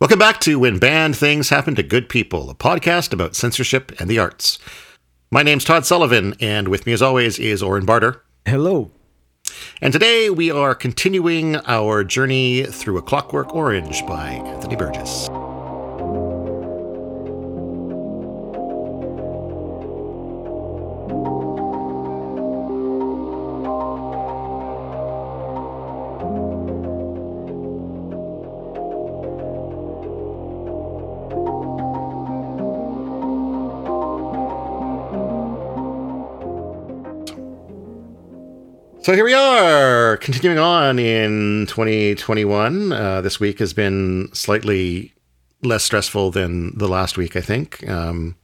Welcome back to When Bad Things Happen to Good People, a podcast about censorship and the arts. My name's Todd Sullivan, and with me as always is Oren Barter. Hello. And today we are continuing our journey through A Clockwork Orange by Anthony Burgess. So here we are, continuing on in 2021. Uh, this week has been slightly less stressful than the last week, I think. Um,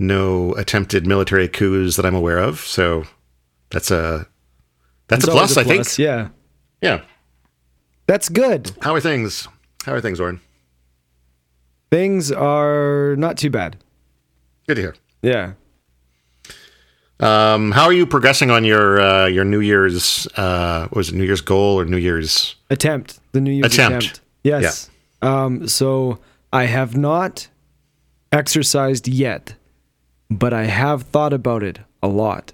no attempted military coups that I'm aware of, so that's a that's It's a plus, I think. Yeah. Yeah. That's good. How are things? How are things, Oren? Things are not too bad. Good to hear. Yeah. Um, how are you progressing on your uh, your New Year's? Uh, what was it New Year's goal or New Year's? Attempt. The New Year's Attempt. attempt. Yes. Um, so I have not exercised yet, but I have thought about it a lot.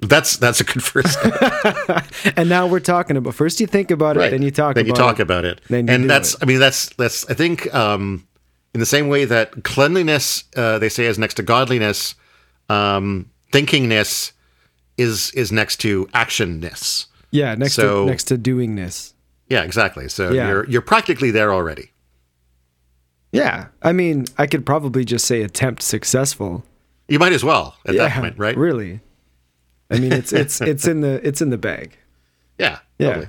That's that's a good first step. And now we're talking about first you think about it, then you talk then about you talk it. about it Then you and that's it. i mean that's that's i think um in the same way that cleanliness uh, they say is next to godliness um thinkingness is is next to actionness Yeah, next So- to next to doing this. yeah exactly so Yeah. you're you're practically there already Yeah. I mean, I could probably just say attempt successful. you might as well at yeah, that point right Really. I mean, it's it's it's in the it's in the bag. yeah Yeah. totally.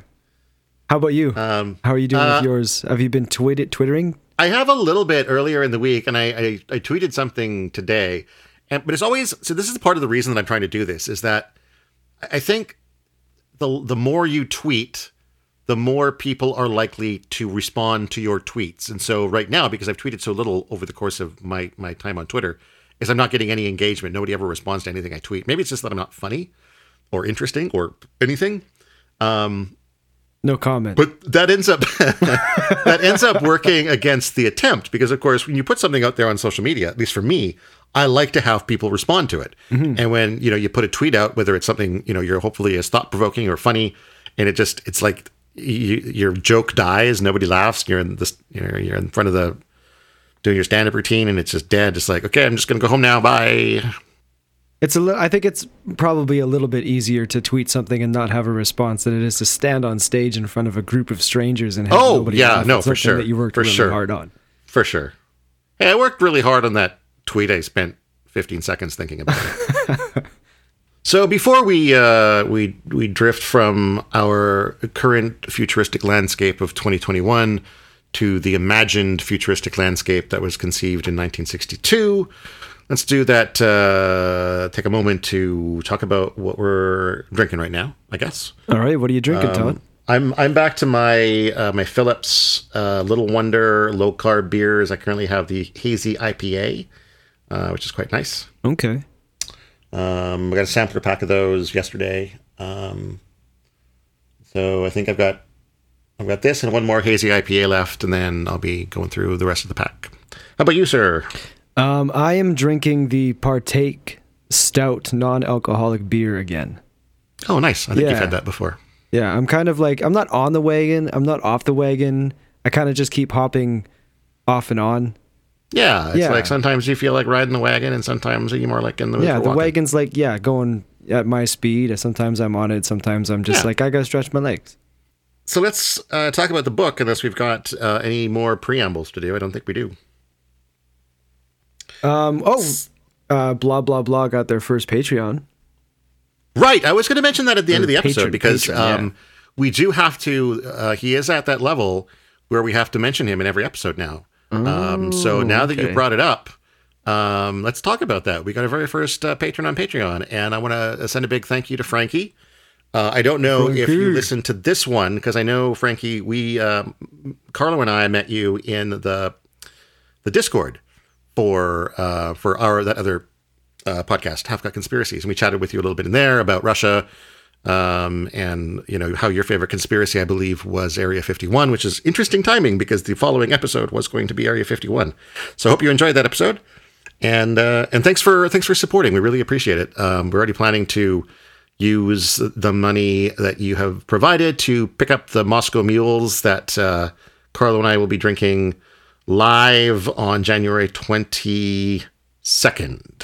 How about you? um How are you doing uh, with yours? Have you been tweeted twittering? I have a little bit earlier in the week, and I, I, I tweeted something today, and but it's always so. This is part of the reason that I'm trying to do this is that I think the the more you tweet, the more people are likely to respond to your tweets. And so right now, because I've tweeted so little over the course of my my time on Twitter, is I'm not getting any engagement. Nobody ever responds to anything I tweet. Maybe it's just that I'm not funny or interesting or anything. Um, No comment. But that ends up that ends up working against the attempt because of course when you put something out there on social media, at least for me, I like to have people respond to it. Mm-hmm. And when, you know, you put a tweet out whether it's something, you know, you're hopefully is thought provoking or funny and it just it's like you, your joke dies, nobody laughs, you're in this you know, you're in front of the doing your stand up routine and it's just dead. It's like, okay, I'm just going to go home now. Bye. It's a li- I think it's probably a little bit easier to tweet something and not have a response than it is to stand on stage in front of a group of strangers and have Oh, nobody yeah, laugh no, for sure, that you worked for really sure. hard on. For sure. Hey, I worked really hard on that tweet. I spent 15 seconds thinking about it. so before we uh, we we drift from our current futuristic landscape of 2021 to the imagined futuristic landscape that was conceived in 1962, let's do that. Uh, take a moment to talk about what we're drinking right now. I guess. All right, what are you drinking, Um, Todd? I'm I'm back to my uh, my Phillips uh, Little Wonder low carb beers. I currently have the hazy IPA, uh, which is quite nice. Okay. Um, I got a sampler pack of those yesterday. Um, so I think I've got I've got this and one more hazy IPA left, and then I'll be going through the rest of the pack. How about you, sir? Um, I am drinking the Partake Stout non-alcoholic beer again. Oh, nice. I think you've had that before. Yeah, I'm kind of like I'm not on the wagon. I'm not off the wagon. I kind of just keep hopping off and on. Yeah, it's Yeah. like sometimes you feel like riding the wagon, and sometimes you're more like in the yeah, the walking. wagon's like yeah, going at my speed. Sometimes I'm on it. Sometimes I'm just Yeah. like I gotta stretch my legs. So let's uh, talk about the book, unless we've got uh, any more preambles to do. I don't think we do. Um. Oh, uh, blah blah blah got their first Patreon. Right. I was going to mention that at the end of the episode patron- because patron, yeah. um, we do have to. Uh, he is at that level where we have to mention him in every episode now. Um, so now that you brought it up, um, let's talk about that. We got our very first uh, patron on Patreon, and I want to send a big thank you to Frankie. Uh, I don't know if you Frankie. listened to this one because I know Frankie. We um, Carlo and I met you in the the Discord for uh, for our that other uh, podcast, Half Cut Conspiracies, and we chatted with you a little bit in there about Russia um, and you know how your favorite conspiracy, I believe, was Area 51, which is interesting timing because the following episode was going to be Area 51. So I hope you enjoyed that episode, and uh, and thanks for thanks for supporting. We really appreciate it. Um, we're already planning to use the money that you have provided to pick up the Moscow mules that uh, Carlo and I will be drinking live on January 22nd.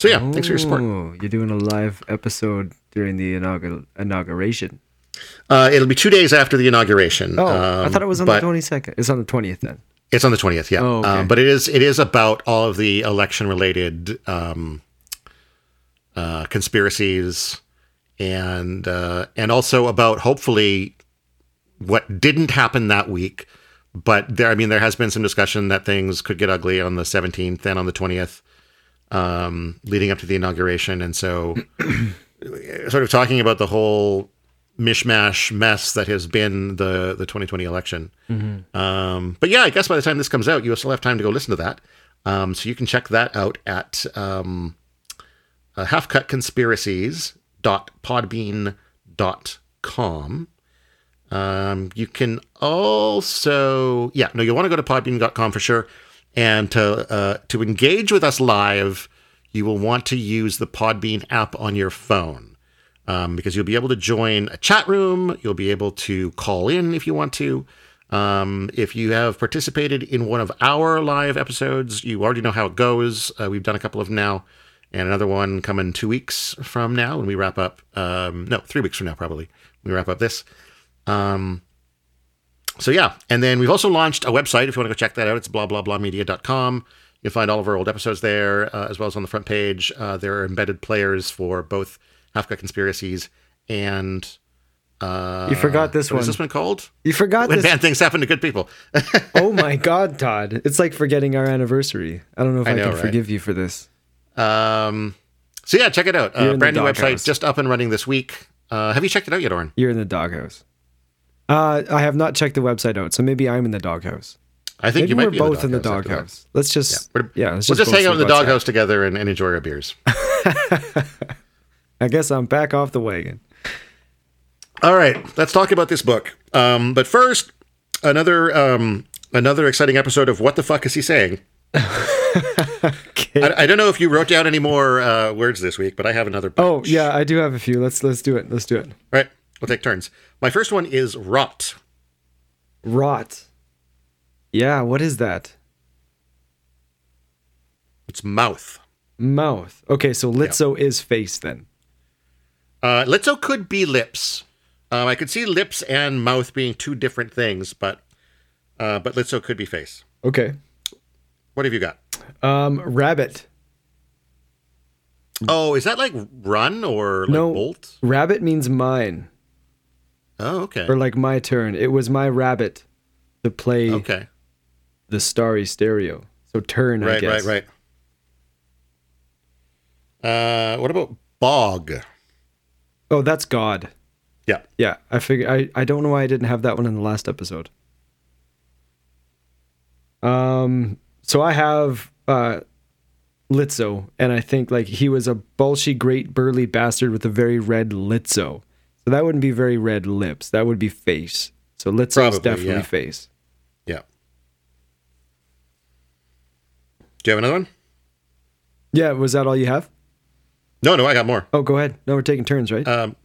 So yeah, thanks for your support. You're doing a live episode during the inaugural inauguration. Uh, it'll be two days after the inauguration. Oh, I um, thought it was on the 22nd. It's on the 20th then. It's on the twentieth, yeah. Oh, okay. um, but it is it is about all of the election related um, uh, conspiracies and uh, and also about hopefully what didn't happen that week. But there, I mean, there has been some discussion that things could get ugly on the seventeenth and on the twentieth, um, leading up to the inauguration, and so sort of talking about the whole mishmash mess that has been the the 2020 election. Um, but yeah, I guess by the time this comes out, you will still have time to go listen to that. Um, so you can check that out at um, uh, halfcutconspiracies.podbean.com. Um, you can also, yeah, no, you'll want to go to podbean.com for sure. And to uh, to engage with us live, you will want to use the Podbean app on your phone um, because you'll be able to join a chat room. You'll be able to call in if you want to. Um, if you have participated in one of our live episodes, you already know how it goes. Uh, we've done a couple of them now, and another one coming two weeks from now when we wrap up. Um, no, three weeks from now, probably. We wrap up this. Um, so yeah, and then we've also launched a website. If you want to go check that out, it's blah blah blah media.com. You'll find all of our old episodes there, uh, as well as on the front page. Uh, there are embedded players for both Half Cut Conspiracies and. Uh, You forgot this what one. is this one called? You forgot When this. bad things happen to good people. oh my God, Todd! It's like forgetting our anniversary. I don't know if I, I know, can right? forgive you for this. um, so yeah, check it out. Uh, brand new website, doghouse. just up and running this week. Uh, have you checked it out yet, Oren? You're in the doghouse. Uh, I have not checked the website out, so maybe I'm in the doghouse. I think Maybe you might we're be both in the doghouse doghouse. Let's just We're- yeah. let's We'll just both hang out in the doghouse together and, and enjoy our beers. I guess I'm back off the wagon. All right, let's talk about this book. Um, but first, another um, another exciting episode of What the fuck is he saying? Okay. I, I don't know if you wrote down any more uh, words this week, but I have another. oh yeah, I do have a few. Let's let's do it. Let's do it. All right, we'll take turns. My first one is rot. Rot. Yeah, what is that? It's mouth. Mouth. Okay, so Litso is face then. Uh, Litso could be lips. Um, I could see lips and mouth being two different things, but uh, but Litso could be face. Okay. What have you got? Um, rabbit. Oh, is that like run or like No. bolt? Rabbit means mine, Oh, okay. or like my turn. It was my rabbit to play Okay. The starry stereo. So turn, I Right, guess. right, right. Uh, what about bog? Oh, that's God. Yeah. Yeah, I figure. I I don't know why I didn't have that one in the last episode. Um, so I have uh, Litso, and I think like he was a bolshy, great burly bastard with a very red Litso. So that wouldn't be very red lips. That would be face. So Litso's Probably, definitely yeah. face. Yeah. Do you have another one? Yeah, was that all you have? No, no, I got more. Oh, go ahead. No, we're taking turns, right? Um,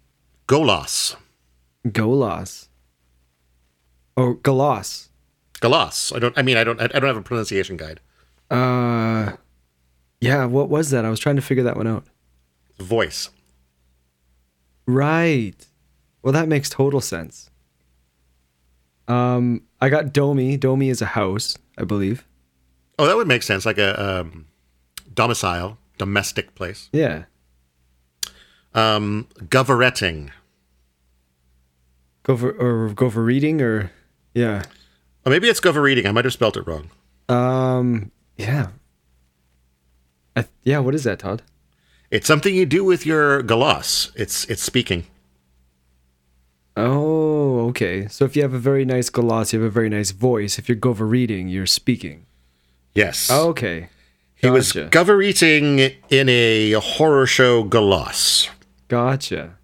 Golos. Golos. Oh, Galos. Galos. I don't. I mean, I don't. I don't have a pronunciation guide. Uh, yeah. What was that? I was trying to figure that one out. Voice. Right. Well, that makes total sense. Um, I got Domi. Domi is a house, I believe. Oh, that would make sense. Like a um, domicile, domestic place. Yeah. Um, goveretting. Go for or go for reading or yeah. Or maybe it's govereating. I might have spelt it wrong. Um, yeah. I, yeah. What is that, Todd? It's something you do with your galos. It's it's speaking. Oh, okay. So if you have a very nice gloss, you have a very nice voice. If you're go for reading, you're speaking. Yes. Okay. he was gotcha. govereating in a horror show galos. Gotcha.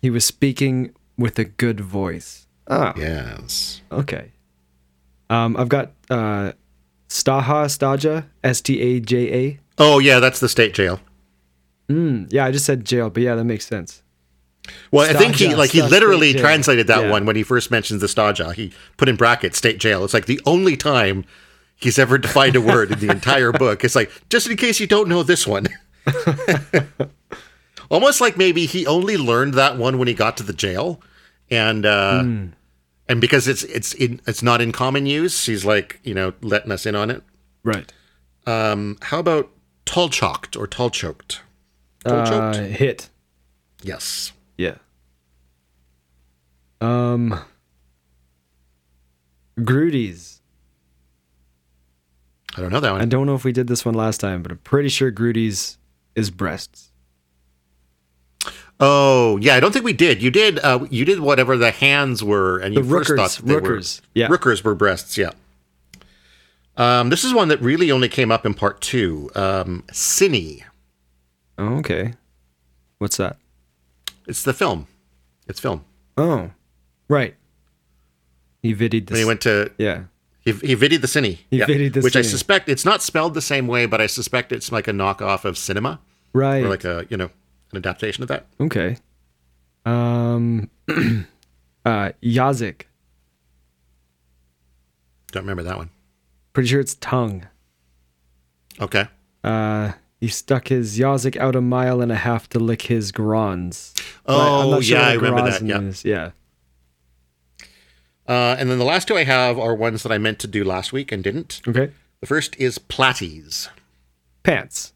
He was speaking with a good voice. Ah, Yes. okay. Um, I've got uh, Staha Staja, S T A J A. Oh yeah, that's the state jail. Mm, yeah, I just said jail, but yeah, that makes sense. Well, I think he like he Sta- literally translated that Yeah. one when he first mentions the Staja. He put in brackets state jail. It's like the only time he's ever defined a word in the entire book. It's like just in case you don't know this one. Almost like maybe he only learned that one when he got to the jail, and uh, Hmm. and because it's it's in, it's not in common use, he's like you know letting us in on it. Right. Um, how about tall chalked or tall choked? Tall Uh, choked. hit. yes. Yeah. Um. Grudy's. I don't know that one. I don't know if we did this one last time, but I'm pretty sure Grudy's is breasts. Oh yeah, I don't think we did. You did. Uh, you did whatever the hands were, and you The first rookers- thought they rookers, were yeah. rookers were breasts. Yeah. Um, this is one that really only came up in part two. Um, Cine. Oh, okay. What's that? It's the film. It's film. Oh, right. He vidied this. When he went to yeah. He, he the Cine. He videoed the which I suspect it's not spelled the same way, but I suspect it's like a knockoff of cinema Right. or like a you know an adaptation of that. okay. Um. uh, Yazik. Don't remember that one. Pretty sure it's tongue. Okay. Uh, he stuck his Yazik out a mile and a half to lick his grons. Oh sure yeah, I remember that. Yeah. is. Yeah. Uh, and then the last two I have are ones that I meant to do last week and didn't. Okay. The first is platties. Pants.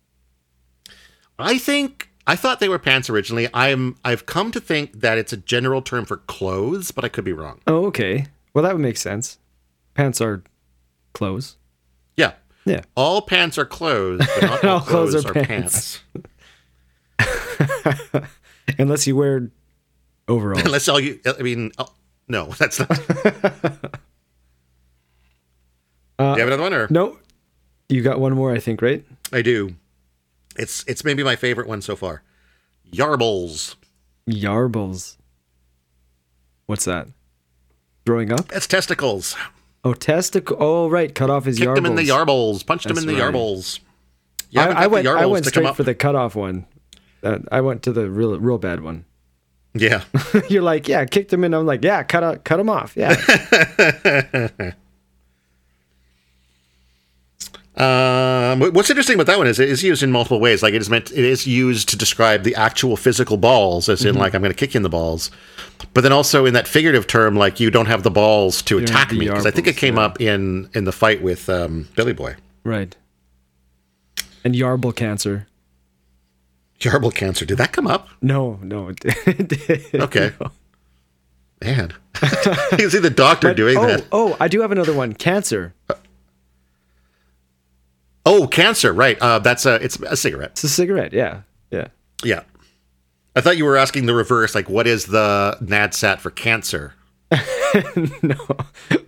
I think I thought they were pants originally. I'm I've come to think that it's a general term for clothes, but I could be wrong. Oh, okay. Well, that would make sense. Pants are clothes. Yeah. Yeah. All pants are clothes, but not all, All clothes clothes, are are, pants. pants. Unless you wear overalls. Unless all you I mean no, that's not. Uh, do you have another one or no. You got one more, I think, right? I do. It's it's maybe my favorite one so far. Yarbles. Yarbles. What's that? Throwing up? That's testicles. Oh, testicle. Oh, right. Cut off his Kicked yarbles. him in the yarbles. Punched him in the right. yarbles. You I, I went. I went straight for the cutoff one. Uh, I went to the real, real bad one. Yeah. You're like, yeah, kicked him in. I'm like, yeah, cut out, cut him off. Yeah. Um, what's interesting about that one is it is used in multiple ways. Like it is meant, it is used to describe the actual physical balls, as in Mm-hmm. like I'm going to kick you in the balls. But then also in that figurative term, like you don't have the balls to don't attack me because I think it came yeah. up in in the fight with um, Billy Boy. right. And yarble cancer. Yarble cancer. Did that come up? No, no, it did. Okay. Man, you can see the doctor doing oh, that. oh, I do have another one. Cancer. Oh, cancer. Right. Uh, that's a it's a cigarette. It's a cigarette. Yeah, yeah. Yeah. I thought you were asking the reverse. Like, what is the NADSAT for cancer? no,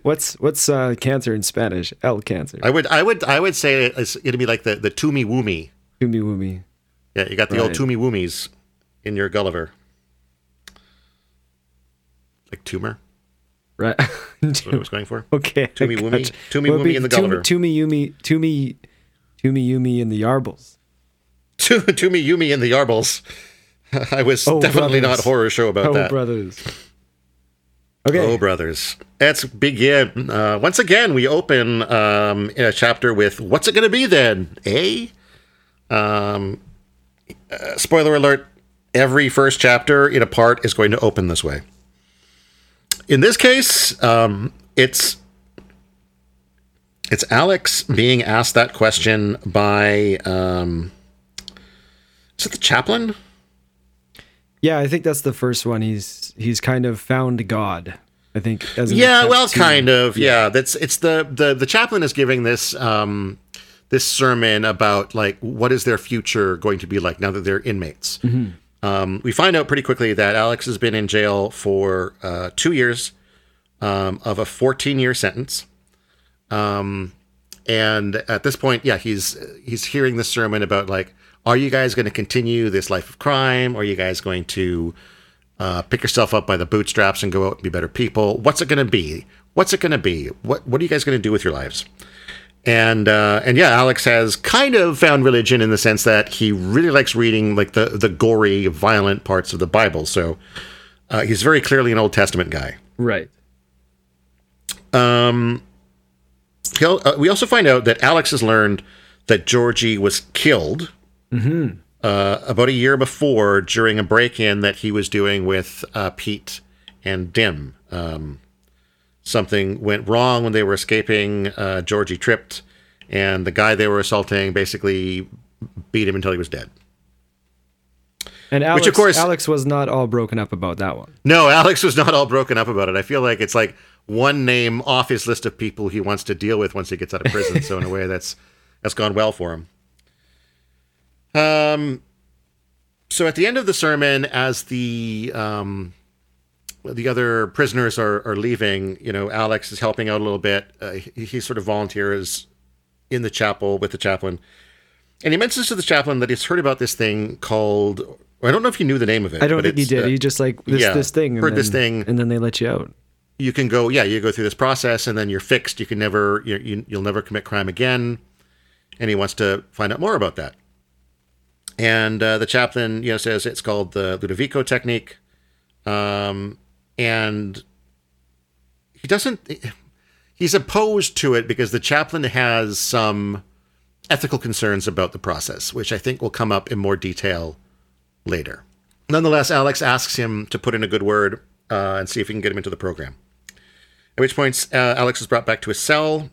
what's what's uh, cancer in Spanish? El cancer. I would, I would, I would say it's, it'd be like the the Toomy Woomy. Umi wumi. Yeah, you got the old Right. Toomy Woomies in your Gulliver. Like tumor. Right. That's what I was going for. okay. Woomy- gotcha. Toomey Well, Woomy and the Gulliver. Toomey Yumi. Toomey. Toomey Yumi and the Yarbles. To- Toomy Yumi in the Yarbles. I was Oh, definitely brothers. not horror show about Oh, that. brothers. Okay. Oh, brothers. Let's begin. Uh, once again, we open um, in a chapter with What's it going to be then? Eh? Um, uh, spoiler alert every first chapter in a part is going to open this way. In this case, um, it's. It's Alex being asked that question by. Um, is it the chaplain? Yeah, I think that's the first one. He's he's kind of found God. I think. As yeah well to- kind of yeah. that's it's the the the chaplain is giving this um this sermon about like what is their future going to be like now that they're inmates um we find out pretty quickly that alex has been in jail for uh two years um of a 14 year sentence um and at this point yeah he's he's hearing the sermon about like are you guys going to continue this life of crime are you guys going to uh, pick yourself up by the bootstraps and go out and be better people. What's it going to be? What's it going to be? What What are you guys going to do with your lives? And uh, and yeah, Alex has kind of found religion in the sense that he really likes reading like the the gory, violent parts of the Bible. So uh, he's very clearly an Old Testament guy. Right. Um, uh, we also find out that Alex has learned that Georgie was killed uh, about a year before during a break-in that he was doing with uh, Pete and Dim. Um, something went wrong when they were escaping. Uh, Georgie tripped, and the guy they were assaulting basically beat him until he was dead. And Alex, of course- Alex was not all broken up about that one. No, Alex was not all broken up about it. I feel like it's like one name off his list of people he wants to deal with once he gets out of prison. so in a way, that's that's gone well for him. Um. So at the end of the sermon, as the um, the other prisoners are, are leaving, you know, Alex is helping out a little bit. Uh, he, he sort of volunteers in the chapel with the chaplain, and he mentions to the chaplain that he's heard about this thing called. I don't know if he knew the name of it. I don't think he did. uh, he just like this yeah, this thing. and heard this then- thing. and then they let you out. you can go yeah you go through this process and then you're fixed you can never you, you, you'll never commit crime again and he wants to find out more about that and uh, the chaplain you know says it's called the ludovico technique um, and he doesn't he's opposed to it because the chaplain has some ethical concerns about the process which i think will come up in more detail later nonetheless alex asks him to put in a good word uh, and see if he can get him into the program at which point, uh, Alex is brought back to his cell,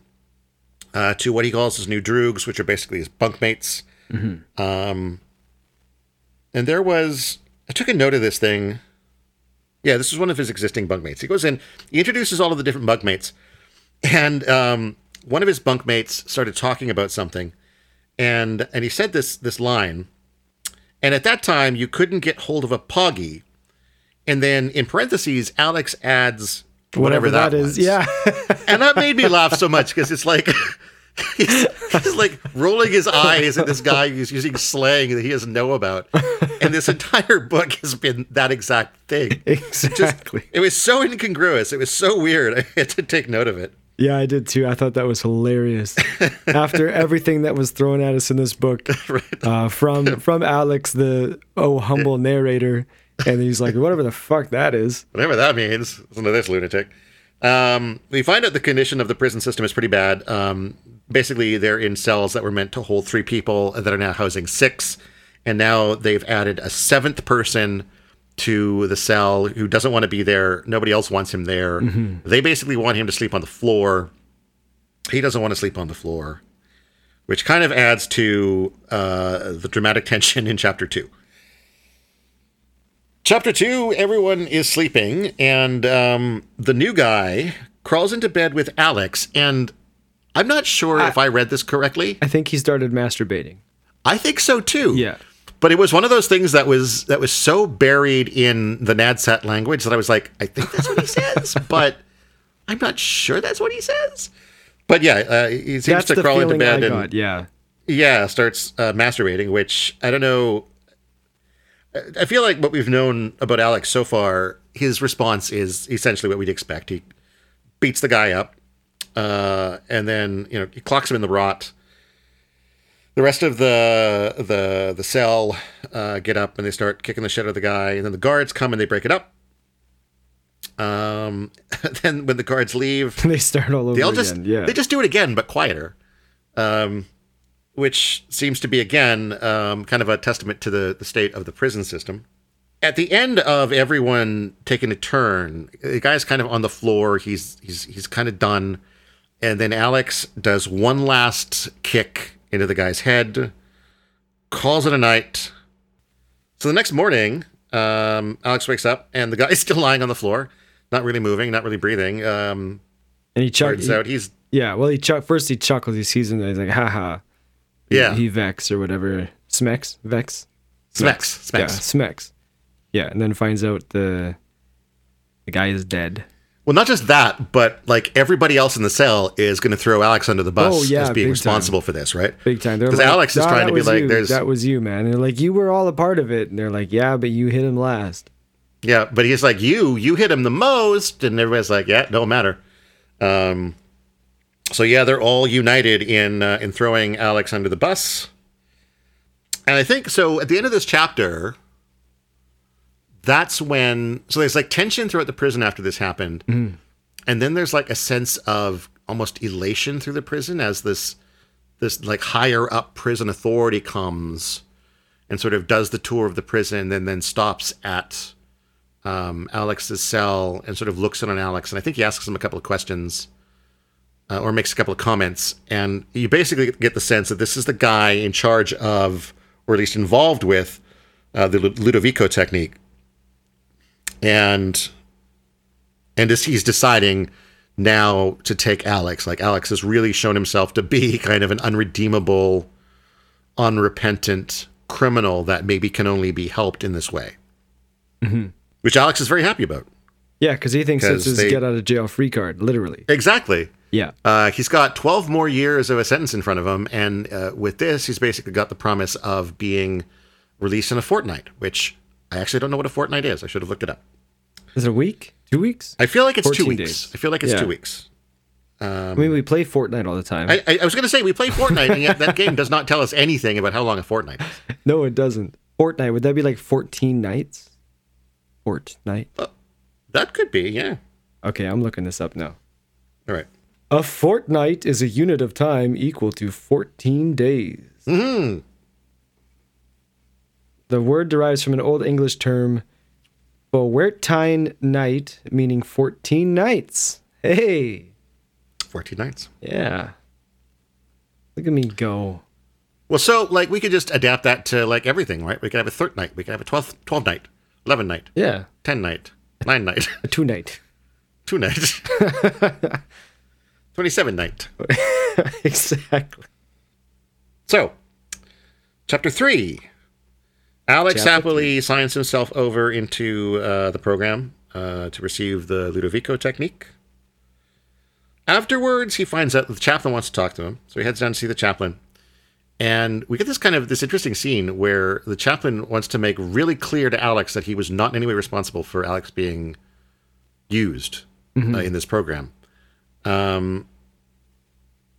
uh, to what he calls his new droogs, which are basically his bunkmates. Um, and there was, I took a note of this thing. Yeah, this is one of his existing bunkmates. He goes in, he introduces all of the different bunkmates, and um, one of his bunkmates started talking about something, and and he said this this line, and at that time you couldn't get hold of a poggy, and then in parentheses Alex adds whatever, that, is. was. Yeah. and that made me laugh so much because it's like he's, he's like rolling his eyes at this guy who's using slang that he doesn't know about, and this entire book has been that exact thing. exactly. It was so incongruous. It was so weird. I had to take note of it. Yeah, I did too. I thought that was hilarious. After everything that was thrown at us in this book, uh, from from Alex, the oh humble narrator, and he's like, whatever the fuck that is. Whatever that means. Listen to this lunatic. Um, we find out the condition of the prison system is pretty bad. Um, basically, they're in cells that were meant to hold three people that are now housing six, and now they've added a seventh person to the cell who doesn't want to be there. Nobody else wants him there. They basically want him to sleep on the floor. He doesn't want to sleep on the floor, which kind of adds to uh, the dramatic tension in chapter two. Chapter two, everyone is sleeping, and um, the new guy crawls into bed with Alex. And I'm not sure if I read this correctly. I think he started masturbating. I think so too. Yeah. But it was one of those things that was that was so buried in the Nadsat language that I was like, I think that's what he says, but I'm not sure that's what he says. But yeah, uh, he seems That's to crawl into I bed and. Yeah. yeah, starts uh, masturbating, which I don't know. I- I feel like what we've known about Alex so far, his response is essentially what we'd expect. He beats the guy up, uh, and then you know he clocks him in the rot. The rest of the the the cell uh, get up and they start kicking the shit out of the guy, and then the guards come and they break it up. Um, then when the guards leave, They start all over they all again. just yeah. they just do it again but quieter um, which seems to be again um, kind of a testament to the, the state of the prison system at the end of everyone taking a turn the guy's kind of on the floor he's he's he's kind of done and then alex does one last kick into the guy's head calls it a night so the next morning um, alex wakes up and the guy is still lying on the floor not really moving not really breathing um, and he chuckles. out he's Yeah. Well, he chuck first. He chuckles. He sees him. And he's like, haha. Yeah. He vex or whatever. Smex. Vex. Smecks. Yeah. Smecks. Smex. Yeah. And then finds out the the guy is dead. Well, not just that, but like everybody else in the cell is going to throw Alex under the bus Oh, yeah, as being responsible for this, right? Big time. They're 'Cause like, Alex is "Nah, trying to be like, you. there's- that was you, man. And they're like, you were all a part of it. And they're like, yeah, but you hit him last. Yeah, but he's like, you, you hit him the most, and everybody's like, yeah, don't matter. Um, so yeah, they're all united in uh, in throwing Alex under the bus. And I think so. At the end of this chapter, that's when so there's like tension throughout the prison after this happened, and then there's like a sense of almost elation through the prison as this this like higher up prison authority comes and sort of does the tour of the prison, and then stops at um, Alex's cell and sort of looks in on Alex, and I think he asks him a couple of questions uh, or makes a couple of comments, and you basically get the sense that this is the guy in charge of, or at least involved with, uh, the Ludovico technique, and and as he's deciding now to take Alex, like Alex has really shown himself to be kind of an unredeemable, unrepentant criminal that maybe can only be helped in this way, mm-hmm. which Alex is very happy about. Yeah, because he thinks it's his they- get out of jail free card, literally. Exactly. Yeah. Uh, he's got 12 more years of a sentence in front of him, and uh, with this, he's basically got the promise of being released in a fortnight, which I actually don't know what a fortnight is. I should have looked it up. Is it a week? Two weeks? I feel like it's two 14 weeks. days. I feel like it's Yeah. two weeks. I mean, we play Fortnite all the time. I, I, I was going to say we play Fortnite, and yet that game does not tell us anything about how long a fortnight is. no, it doesn't. Fortnite, would that be like 14 nights? Fortnite. That could be, yeah. Okay, I'm looking this up now. All right. A fortnight is a unit of time equal to 14 days. hmm The word derives from an Old English term, Bowertine night, meaning 14 nights. Hey, 14 nights. yeah. Look at me go. Well, so, like, we could just adapt that to, like, everything, right? We could have a third night. We could have a 12th, 12 night, 11 night, Yeah, 10 night, 9 night, a two night. 2 night, 27 night. exactly. So, chapter three. Alex happily signs himself over into uh, the program uh, to receive the Ludovico technique. Afterwards, he finds out the chaplain wants to talk to him, so he heads down to see the chaplain. And we get this kind of this interesting scene where the chaplain wants to make really clear to Alex that he was not in any way responsible for Alex being used uh, in this program. Um,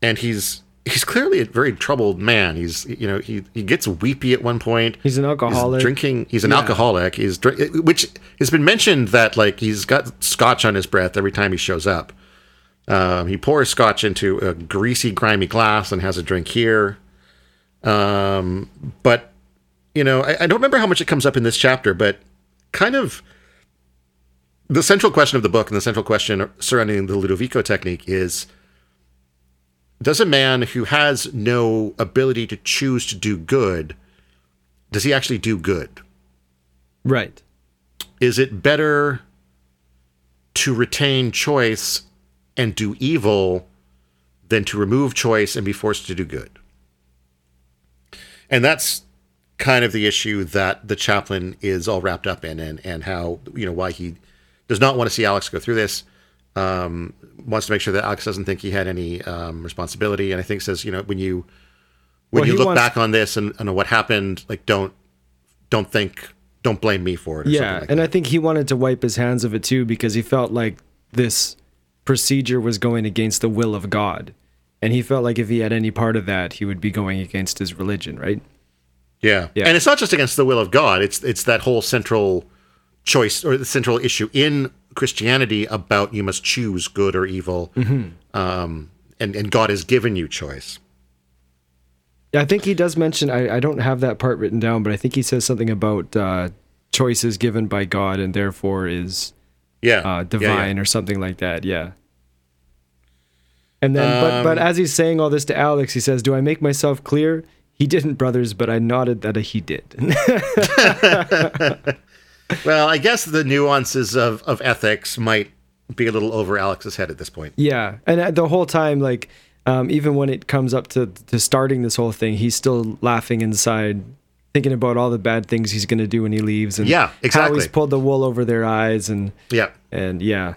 and he's he's clearly a very troubled man. He's you know he he gets weepy at one point. He's an alcoholic. He's drinking. He's an Yeah. alcoholic. He's drink, which has been mentioned that like he's got scotch on his breath every time he shows up. Um, he pours scotch into a greasy, grimy glass and has a drink here. Um, but you know, I, I don't remember how much it comes up in this chapter, but kind of the central question of the book and the central question surrounding the Ludovico technique is does a man who has no ability to choose to do good does he actually do good? Right. is it better to retain choice and do evil than to remove choice and be forced to do good? And that's kind of the issue that the chaplain is all wrapped up in and and how you know why he does not want to see alex go through this. Um, wants to make sure that alex doesn't think he had any um, responsibility and i think says you know when you when Well, you look wants- back on this and, and what happened like don't don't think don't blame me for it Yeah, like and that. I think he wanted to wipe his hands of it too because he felt like this procedure was going against the will of God. And he felt like if he had any part of that, he would be going against his religion, right? Yeah. Yeah. And it's not just against the will of God. It's it's that whole central choice or the central issue in Christianity about you must choose good or evil. Mm-hmm. Um, and, and God has given you choice. Yeah, I think he does mention, I, I don't have that part written down, but I think he says something about uh, choices given by God and therefore is Yeah. uh, Yeah, yeah. divine or something like that. Yeah. And then, but, but Um, as he's saying all this to Alex, he says, Do I make myself clear? He didn't, brothers, but I nodded that he did. Well, I guess the nuances of, of ethics might be a little over Alex's head at this point. Yeah, and uh, the whole time, like, um, even when it comes up to to starting this whole thing, he's still laughing inside, thinking about all the bad things he's gonna do when he leaves, and Yeah, how exactly. he's pulled the wool over their eyes, and Yeah. and yeah,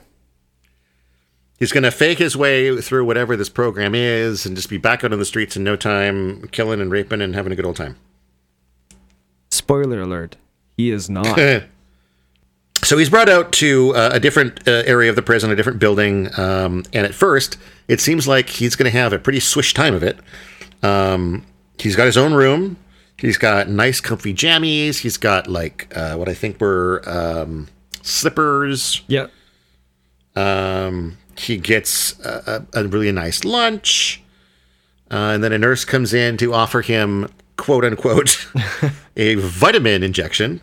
He's going to fake his way through whatever this program is and just be back out on the streets in no time, killing and raping and having a good old time. spoiler alert, he is not. so he's brought out to uh, a different uh, area of the prison, a different building, um, and at first it seems like he's going to have a pretty swish time of it. Um, he's got his own room. He's got nice, comfy jammies. He's got like uh, what I think were um, slippers. Yeah. Um, he gets a, a, a really nice lunch, uh, and then a nurse comes in to offer him "quote unquote" a vitamin injection.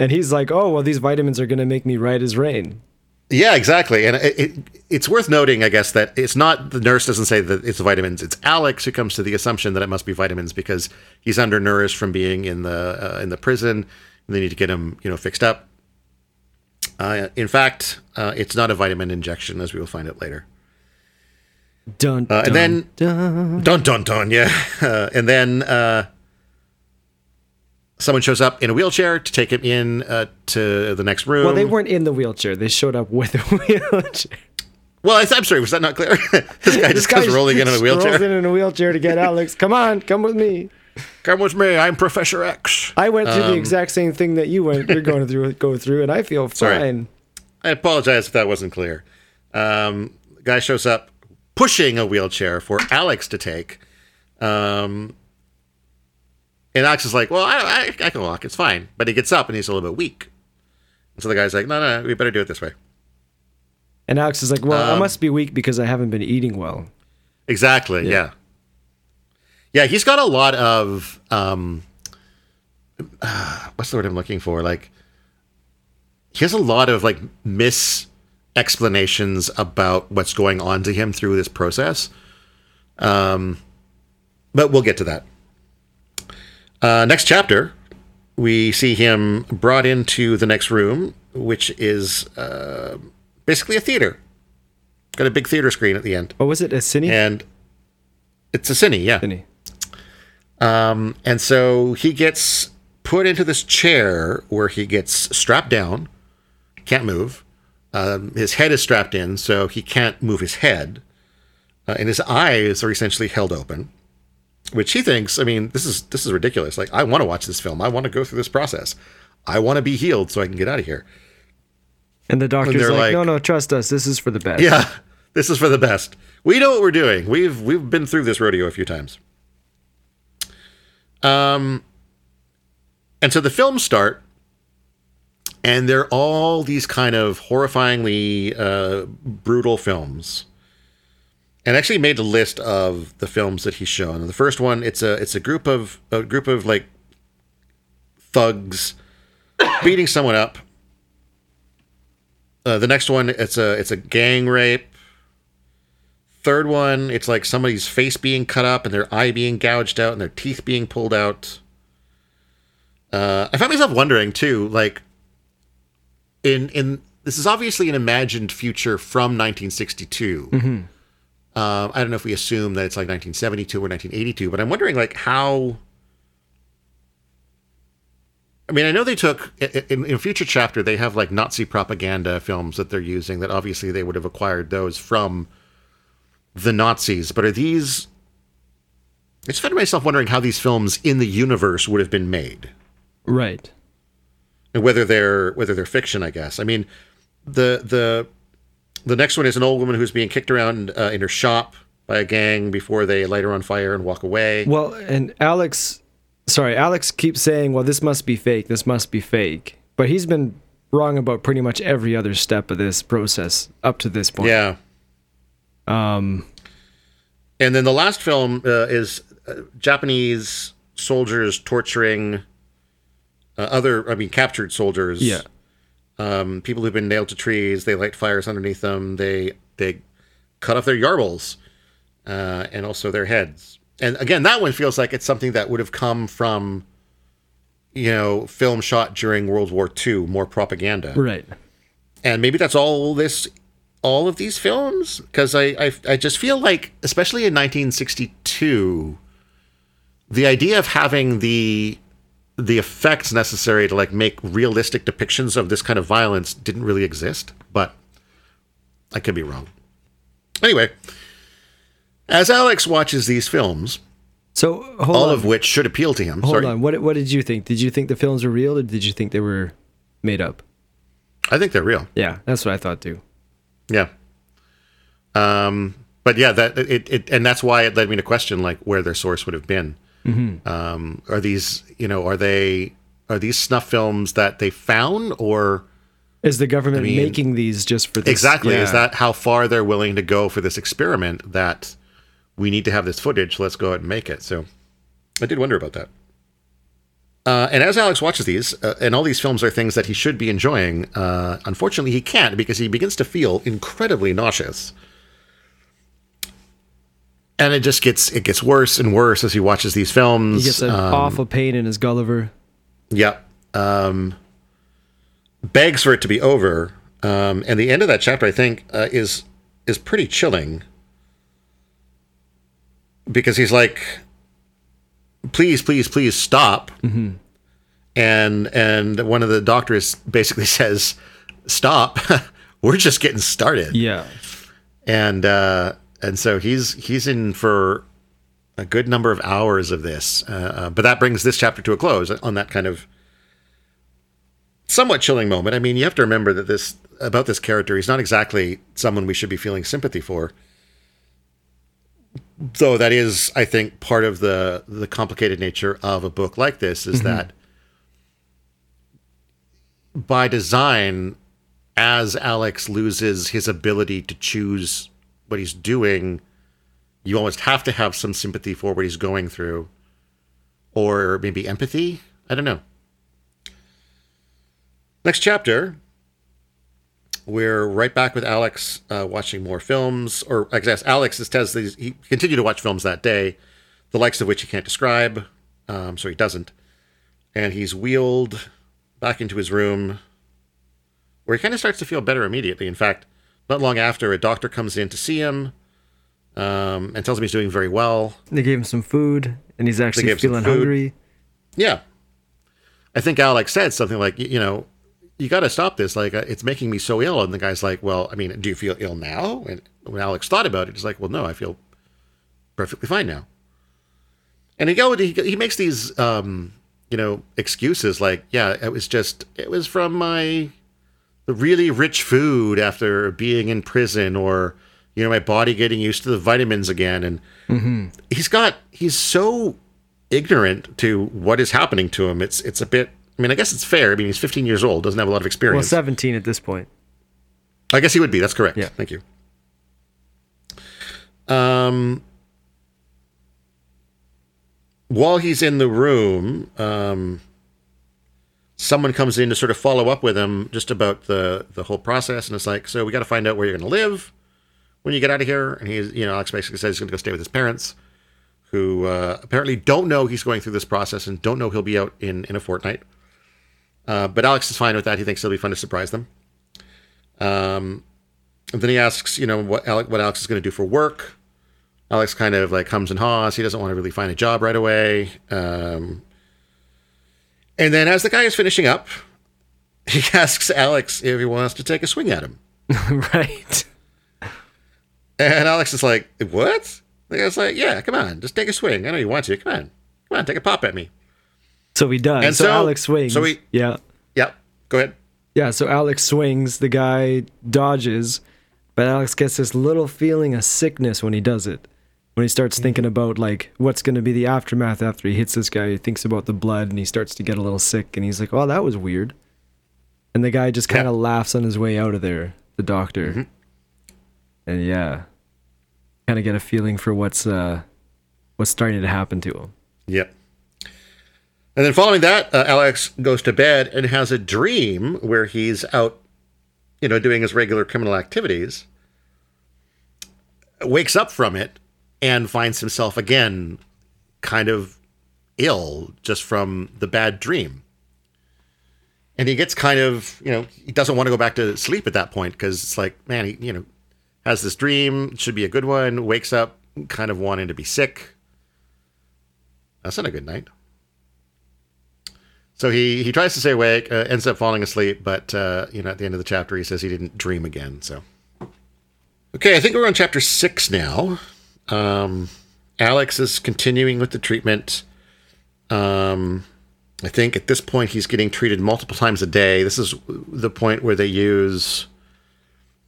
And he's like, "Oh, well, these vitamins are going to make me right as rain." Yeah, exactly. And it, it, it's worth noting, I guess, that it's not the nurse doesn't say that it's vitamins. It's Alex who comes to the assumption that it must be vitamins because he's undernourished from being in the uh, in the prison, and they need to get him, you know, fixed up. Uh, in fact, uh, it's not a vitamin injection, as we will find out later. Dun, Uh, dun and then dun. dun dun dun, yeah. Uh, and then uh, someone shows up in a wheelchair to take him in uh, to the next room. Well, they weren't in the wheelchair. They showed up with a wheelchair. Well, I'm sorry, was that not clear? this guy just comes rolling in in a Rolls wheelchair. in in a wheelchair to get Alex. Come on, come with me. Come with me. I'm Professor X. I went through Um, the exact same thing that you went. You're going through go through, and I feel Sorry. fine. I apologize if that wasn't clear. Um, guy shows up pushing a wheelchair for Alex to take. Um, and Alex is like, well, I, I, I can walk. It's fine. But he gets up and he's a little bit weak. And so the guy's like, no, no, we better do it this way. And Alex is like, "Well, I Um, must be weak because I haven't been eating well." Exactly. Yeah. Yeah, he's got a lot of um uh, what's the word I'm looking for? Like he has a lot of like mis explanations about what's going on to him through this process. Um but we'll get to that. Uh next chapter we see him brought into the next room, which is uh, basically a theater. Got a big theater screen at the end What was it? A cine? and it's a cine, yeah. Cine. Um, and so he gets put into this chair where he gets strapped down, can't move. Um, his head is strapped in, so he can't move his head, uh, and his eyes are essentially held open. Which he thinks, I mean, this is this is ridiculous. Like, I want to watch this film. I want to go through this process. I want to be healed so I can get out of here. And the doctor's they're like, like- "No, no, trust us. This is for the best." Yeah, this is for the best. We know what we're doing. We've we've been through this rodeo a few times. Um, and so the films start, and they're all these kind of horrifyingly uh, brutal films. And actually made a list of the films that he's shown. The first one, it's a it's a group of a group of like thugs beating someone up. Uh, the next one, it's a it's a gang rape. Third one, it's like somebody's face being cut up and their eye being gouged out and their teeth being pulled out. Uh, I found myself wondering too, like in in this is obviously an imagined future from 1962. Um, I don't know if we assume that it's like 1972 or 1982, but I'm wondering like how. I mean, I know they took in, in a future chapter they have like Nazi propaganda films that they're using that obviously they would have acquired those from the Nazis, but are these? I just found myself wondering how these films in the universe would have been made, Right. and whether they're whether they're fiction. I guess. I mean, the the the next one is an old woman who's being kicked around uh, in her shop by a gang before they light her on fire and walk away. Well, and Alex, sorry, Alex keeps saying, "Well, this must be fake. This must be fake," but he's been wrong about pretty much every other step of this process up to this point. Yeah. Um. And then the last film uh, is uh, Japanese soldiers torturing uh, other, I mean, captured soldiers. Yeah. Um, people who've been nailed to trees. They light fires underneath them. They they cut off their yarbles uh, and also their heads. And again, that one feels like it's something that would have come from, you know, film shot during World War II, more propaganda Right. and maybe that's all this all of these films because I, I i just feel like especially in 1962 the idea of having the the effects necessary to like make realistic depictions of this kind of violence didn't really exist but i could be wrong anyway as alex watches these films So hold all on. of which should appeal to him hold sorry on. What What did you think? Did you think the films were real, or did you think they were made up? I think they're real. Yeah, that's what I thought too. Yeah. Um, but yeah, that it, it and that's why it led me to question like where their source would have been. Mm-hmm. Um, are these you know are they are these snuff films that they found or? Is the government mean- making these just for this? exactly. Is that how far they're willing to go for this experiment that we need to have this footage? Let's go ahead and make it. So i did wonder about that. Uh, and as alex watches these uh, and all these films are things that he should be enjoying uh, unfortunately he can't because he begins to feel incredibly nauseous and it just gets it gets worse and worse as he watches these films He gets an Um, awful pain in his Gulliver. Yep. Um, begs for it to be over. Um, and the end of that chapter, I think, uh, is is pretty chilling because he's like, "Please, please, please stop." Mm-hmm. And and one of the doctors basically says, "Stop. We're just getting started." Yeah. and uh, and so he's he's in for a good number of hours of this. Uh, uh, but that brings this chapter to a close on that kind of somewhat chilling moment. I mean, you have to remember that this about this character, he's not exactly someone we should be feeling sympathy for. Though that is, I think, part of the the complicated nature of a book like this is that by design, as Alex loses his ability to choose what he's doing, you almost have to have some sympathy for what he's going through, or maybe empathy. I don't know. Next chapter, we're right back with Alex uh, watching more films, or I guess Alex says that he continued to watch films that day, the likes of which he can't describe, um, so he doesn't. And he's wheeled back into his room, where he kind of starts to feel better immediately. In fact, not long after, a doctor comes in to see him um, and tells him he's doing very well. They gave him some food, and he's actually gave him some feeling hungry. Yeah. I think Alex said something like, you know, you got to stop this. Like, uh, it's making me so ill. And the guy's like, well, I mean, do you feel ill now? And when Alex thought about it, he's like, well, no, I feel perfectly fine now. And he go, he, he makes these, um, you know, excuses like, yeah, it was just, it was from my, really rich food after being in prison or, you know, my body getting used to the vitamins again. And he's got, he's so ignorant to what is happening to him. It's it's a bit. I mean, I guess it's fair. I mean, he's 15 years old, doesn't have a lot of experience Well, experience. 17 at this point. I guess he would be. That's correct. Yeah. Thank you. Um, while he's in the room, um, someone comes in to sort of follow up with him just about the the whole process, and it's like, so we got to find out where you're going to live when you get out of here. And he's, you know, Alex basically says he's going to go stay with his parents, who uh, apparently don't know he's going through this process and don't know he'll be out in in a fortnight. Uh, but Alex is fine with that. He thinks it'll be fun to surprise them. Um, and then he asks, you know, what Alex, what Alex is going to do for work. Alex kind of like hums and haws. He doesn't want to really find a job right away. Um, and then as the guy is finishing up, he asks Alex if he wants to take a swing at him. right. And Alex is like, what? The guy's like, yeah, come on, just take a swing. I know you want to. Come on. Come on, take a pop at me. So he does. And so, so- Alex swings. so we, yeah. Yep. Go ahead. Yeah, so Alex swings, the guy dodges, but Alex gets this little feeling of sickness when he does it. When he starts Mm-hmm. thinking about like what's going to be the aftermath after he hits this guy, he thinks about the blood and he starts to get a little sick and he's like, "Oh, that was weird." And the guy just kind of Yeah. laughs on his way out of there, the doctor. Mm-hmm. And yeah, kind of get a feeling for what's uh what's starting to happen to him. Yep. And then following that, uh, Alex goes to bed and has a dream where he's out, you know, doing his regular criminal activities. Wakes up from it and finds himself again kind of ill just from the bad dream. And he gets kind of, you know, he doesn't want to go back to sleep at that point because it's like, man, he, you know, has this dream, should be a good one, wakes up kind of wanting to be sick. That's not a good night. So he he tries to stay awake, uh, ends up falling asleep, but uh, you know at the end of the chapter he says he didn't dream again. So okay, I think we're on chapter six now. Um, Alex is continuing with the treatment. Um, I think at this point he's getting treated multiple times a day. This is the point where they use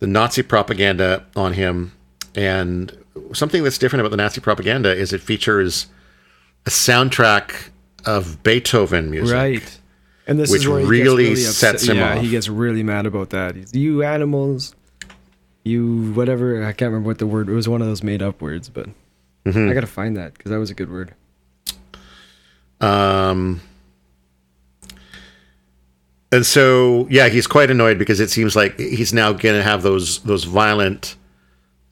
the Nazi propaganda on him. And something that's different about the Nazi propaganda is it features a soundtrack of Beethoven music. Right. And this Which is where he really really sets him yeah, off. he gets really mad about that. He's, you animals, you whatever. I can't remember what the word. It was one of those made up words, but Mm-hmm. I gotta find that because that was a good word. Um, and so, yeah, he's quite annoyed because it seems like he's now going to have those those violent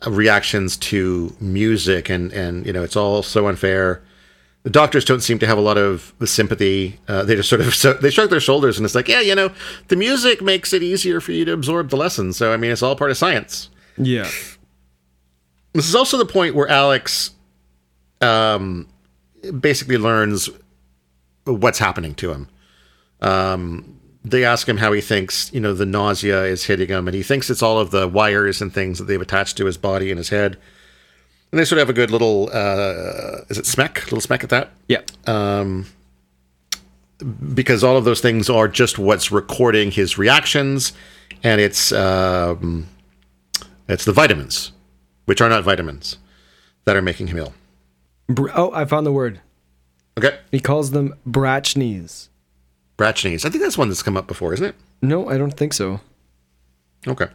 reactions to music, and and you know, it's all so unfair. The doctors don't seem to have a lot of the sympathy. Uh, they just sort of so, they shrug their shoulders, and it's like, yeah, you know, the music makes it easier for you to absorb the lesson. So, I mean, it's all part of science. Yeah. This is also the point where Alex um, basically learns what's happening to him. Um, they ask him how he thinks, you know, the nausea is hitting him, and he thinks it's all of the wires and things that they've attached to his body and his head. And they sort of have a good little, uh, is it smack? A Little smack at that? Yeah. because all of those things are just what's recording his reactions, and it's um, it's the vitamins, which are not vitamins, that are making him ill. Oh, I found the word. Okay, He calls them bratchnies. Bratchnies. I think that's one that's come up before, isn't it? No, I don't think so. Okay.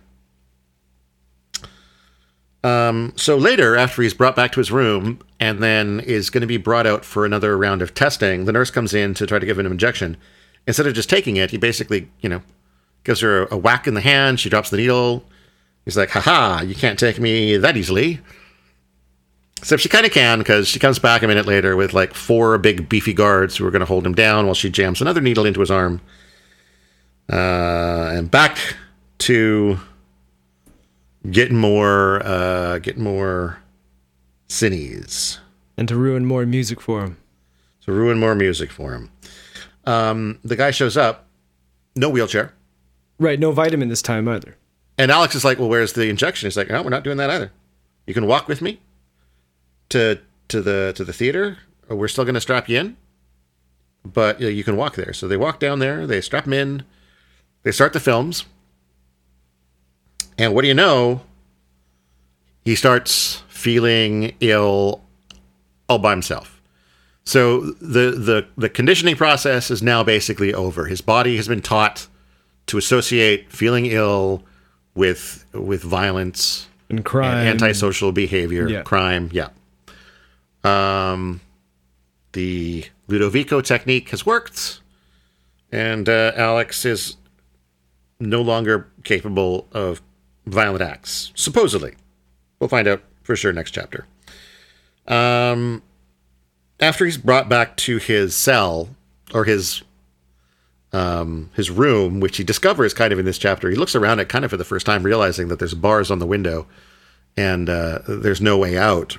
Um, so later, after he's brought back to his room and then is going to be brought out for another round of testing, the nurse comes in to try to give him an injection. Instead of just taking it, he basically, you know, gives her a, a whack in the hand. She drops the needle. He's like, haha, you can't take me that easily. Except she kind of can because she comes back a minute later with like four big beefy guards who are going to hold him down while she jams another needle into his arm. Uh, and back to getting more, uh, getting more cines And to ruin more music for him. to ruin more music for him. Um, the guy shows up, no wheelchair, Right, no vitamin this time either. and Alex is like, "Well, where's the injection?" He's like, "No, we're not doing that either. You can walk with me to to the to the theater, or we're still going to strap you in, but you, know, you can walk there." So they walk down there, they strap him in, they start the films, and what do you know? He starts feeling ill all by himself. So the the the conditioning process is now basically over. His body has been taught to associate feeling ill with with violence, And crime. antisocial behavior, Yeah. crime. Yeah. Um, the Ludovico technique has worked, and uh, Alex is no longer capable of violent acts. Supposedly, we'll find out for sure next chapter. Um, after he's brought back to his cell or his um, his room, which he discovers kind of in this chapter. He looks around it kind of for the first time, realizing that there's bars on the window and uh, there's no way out.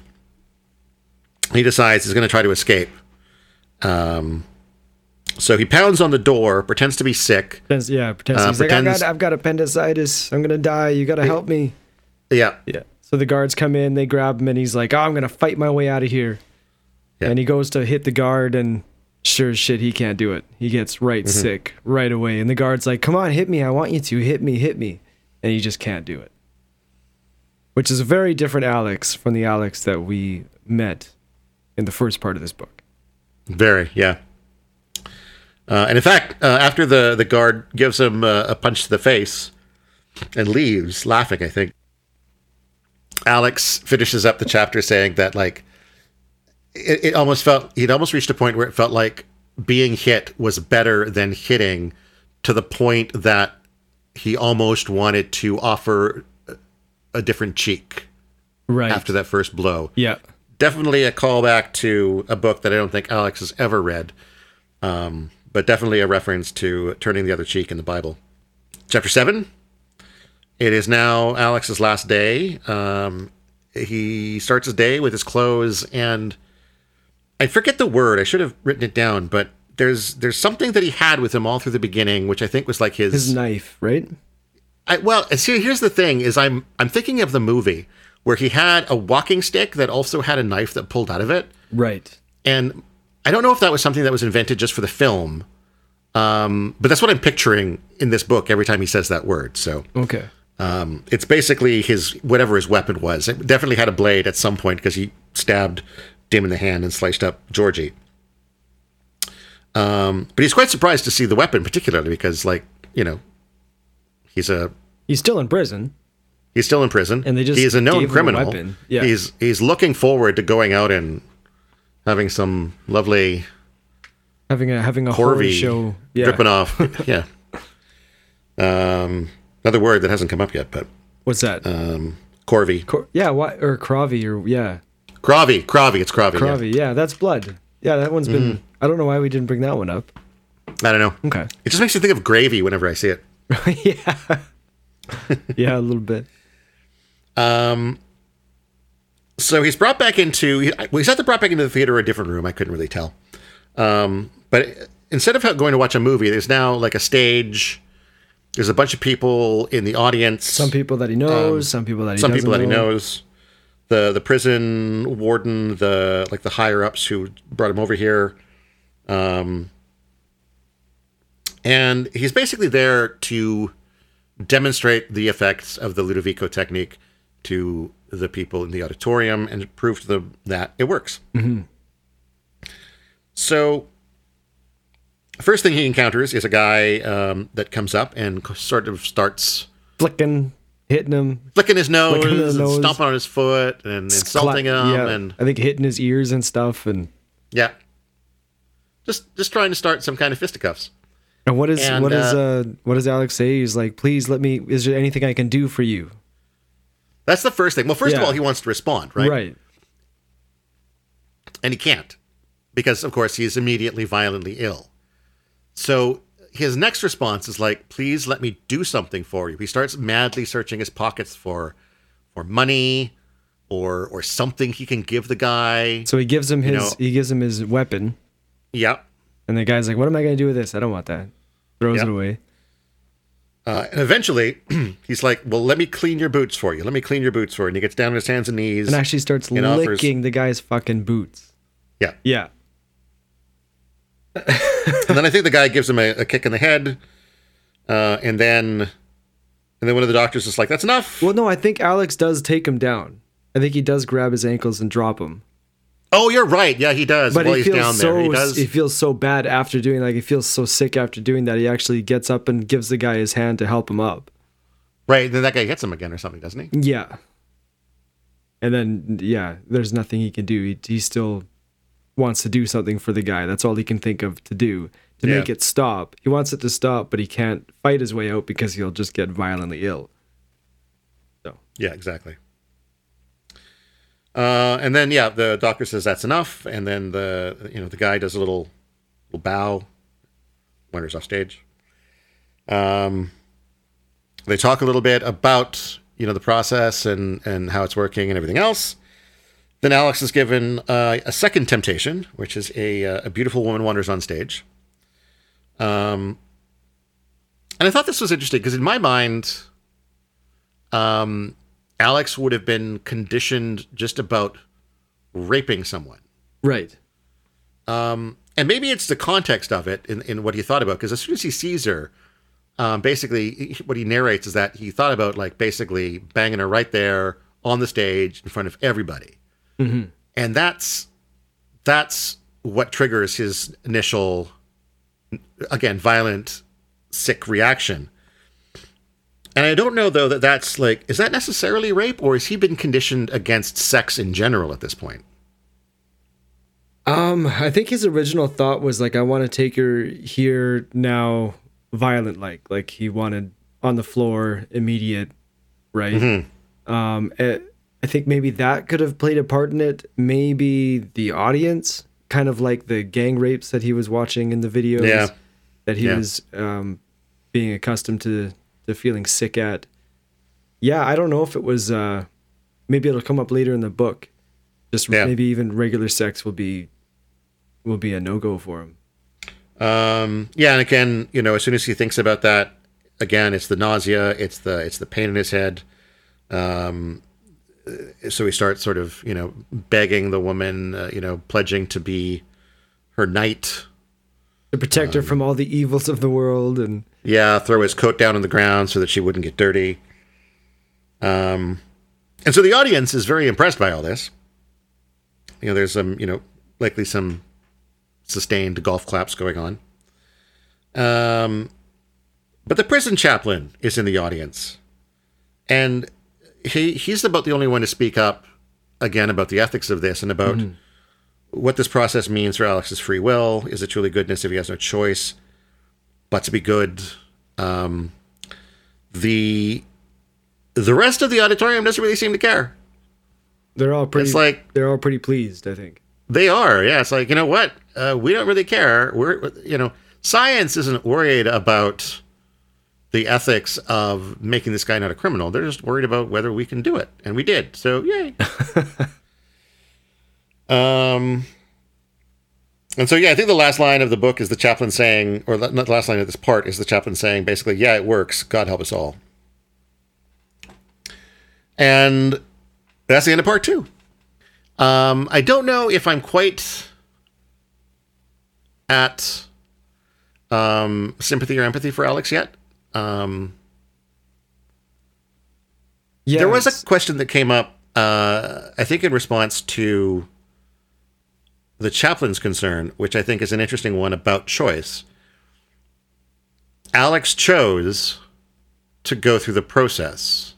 He decides he's going to try to escape. Um, so he pounds on the door, pretends to be sick. Pretends- yeah, pretends, Uh, he's like, I got, I've got appendicitis. I'm gonna die. You gotta help me. Yeah, Yeah. So the guards come in, they grab him, and he's like, "Oh, I'm gonna fight my way out of here." Yeah. And he goes to hit the guard, and sure as shit, he can't do it. He gets right Mm-hmm. sick right away, and the guard's like, "Come on, hit me! I want you to hit me, hit me," and he just can't do it. Which is a very different Alex from the Alex that we met in the first part of this book. very, yeah. Uh, and in fact, uh, after the, the guard gives him uh, a punch to the face and leaves, laughing, I think, Alex finishes up the chapter saying that, like, it, it almost felt, he'd almost reached a point where it felt like being hit was better than hitting to the point that he almost wanted to offer a- a different cheek Right. after that first blow. Yeah. Definitely a callback to a book that I don't think Alex has ever read, um, but definitely a reference to turning the other cheek in the Bible. Chapter 7. It is now Alex's last day. Um, he starts his day with his clothes and I forget the word. I should have written it down, but there's there's something that he had with him all through the beginning, which I think was like his, His knife, right? I, well, see, here's the thing: is I'm I'm thinking of the movie where he had a walking stick that also had a knife that pulled out of it, Right. and I don't know if that was something that was invented just for the film, Um, but that's what I'm picturing in this book every time he says that word. So Okay. um, it's basically his whatever his weapon was. It definitely had a blade at some point because he stabbed Dim in the hand and sliced up Georgie. Um, but he's quite surprised to see the weapon, particularly because, like, you know, he's a He's still in prison. he's still in prison, And they just he's a known him a criminal. Yeah. He's he's looking forward to going out and having some lovely Having a having a horror show. Yeah. dripping off. yeah. Um, another word that hasn't come up yet, but What's that? um, Corvy, Cor- yeah, why or Cravi or yeah. Cravi, Cravi. It's Cravi. yeah. Cravi. Yeah. that's blood. Yeah, that one's been I don't know why we didn't bring that one up. I don't know. Okay. It just makes me think of gravy whenever I see it. yeah. yeah, a little bit. Um, so he's brought back into. He, well, he's either brought back into the theater or a different room. I couldn't really tell. Um, but instead of going to watch a movie, there's now like a stage. There's a bunch of people in the audience. Some people that he knows, some people that he Um, some people that doesn't he knows. The the prison warden, the like the higher ups who brought him over here. Um, and he's basically there to demonstrate the effects of the Ludovico technique to the people in the auditorium and prove to them that it works. So, first thing he encounters is a guy um, that comes up and sort of starts Flicking, hitting him, flicking his nose, Flicking his nose. stomping on his foot and insulting him yeah, and I think hitting his ears and stuff and yeah just just trying to start some kind of fisticuffs and what is And, what is uh, uh what does Alex say? He's like, please let me. Is there anything I can do for you? That's the first thing well first of all he wants to respond right? Right. and he can't because of course he's immediately violently ill so his next response is like please let me do something for you he starts madly searching his pockets for for money or or something he can give the guy So he gives him his know- he gives him his weapon, Yep. and the guy's like, "What am I gonna do with this? I don't want that." Throws Yeah. it away. Uh, and eventually, he's like, "Well, let me clean your boots for you. Let me clean your boots for you." And he gets down on his hands and knees. And actually starts offers- licking the guy's fucking boots. yeah. Yeah. And then I think the guy gives him a, a kick in the head, uh, and then, and then one of the doctors is like, "That's enough." Well, no, I think Alex does take him down. I think he does grab his ankles and drop him. Oh, you're right. Yeah, he does. But While he he's feels down so there, he does. he feels so bad after doing like he feels so sick after doing that. He actually gets up and gives the guy his hand to help him up. right. Then that guy hits him again or something, doesn't he? Yeah. And then yeah, there's nothing he can do. He, he still wants to do something for the guy. That's all he can think of to do to Yeah. make it stop. He wants it to stop, but he can't fight his way out because he'll just get violently ill. So Yeah, exactly. Uh, and then yeah, the doctor says that's enough, and then the you know the guy does a little little bow, wanders off stage. Um, they talk a little bit about you know the process and and how it's working and everything else. Then Alex is given uh, a second temptation, which is a uh, a beautiful woman wanders on stage. Um, and I thought this was interesting because in my mind, um, Alex would have been conditioned just about raping someone. right. Um, and maybe it's the context of it in, in what he thought about. Because as soon as he sees her, um, basically what he narrates is that he thought about like basically banging her right there on the stage in front of everybody, and that's that's what triggers his initial, again, violent, sick reaction. And I don't know though that that's like is that necessarily rape or has he been conditioned against sex in general at this point? Um, I think his original thought was like, I want to take her here now, violent like, like he wanted on the floor, immediate, right? Um, eh, I think maybe that could have played a part in it. Maybe the audience, kind of like the gang rapes that he was watching in the videos, Yeah. that he Yeah. was um, being accustomed to to feeling sick at. Yeah, I don't know if it was. Uh, maybe it'll come up later in the book. Just Yeah. maybe even regular sex will be will be a no go for him. Um, yeah, and again, you know, as soon as he thinks about that, again, it's the nausea, it's the it's the pain in his head. Um, so he starts sort of, you know, begging the woman, uh, you know, pledging to be her knight. to protect her from all the evils of the world and Yeah, throw his coat down on the ground so that she wouldn't get dirty. Um, and so the audience is very impressed by all this. You know, there's some, you know, likely some sustained golf claps going on. Um, but the prison chaplain is in the audience, and he he's about the only one to speak up again about the ethics of this and about what this process means for Alex's free will. Is it truly goodness if he has no choice but to be good? Um, the the rest of the auditorium doesn't really seem to care. they're all pretty It's like- they're all pretty pleased, I think. They are, yeah. It's like you know what? Uh, we don't really care. We're you know, science isn't worried about the ethics of making this guy not a criminal. They're just worried about whether we can do it, and we did. So yay. um. And so, yeah, I think the last line of the book is the chaplain saying, or not the last line of this part is the chaplain saying, basically, yeah, it works. God help us all. And that's the end of part two. Um, I don't know if I'm quite at um, sympathy or empathy for Alex yet. Um, Yeah. there was a question that came up, uh, I think, in response to the chaplain's concern, which I think is an interesting one about choice. Alex chose to go through the process.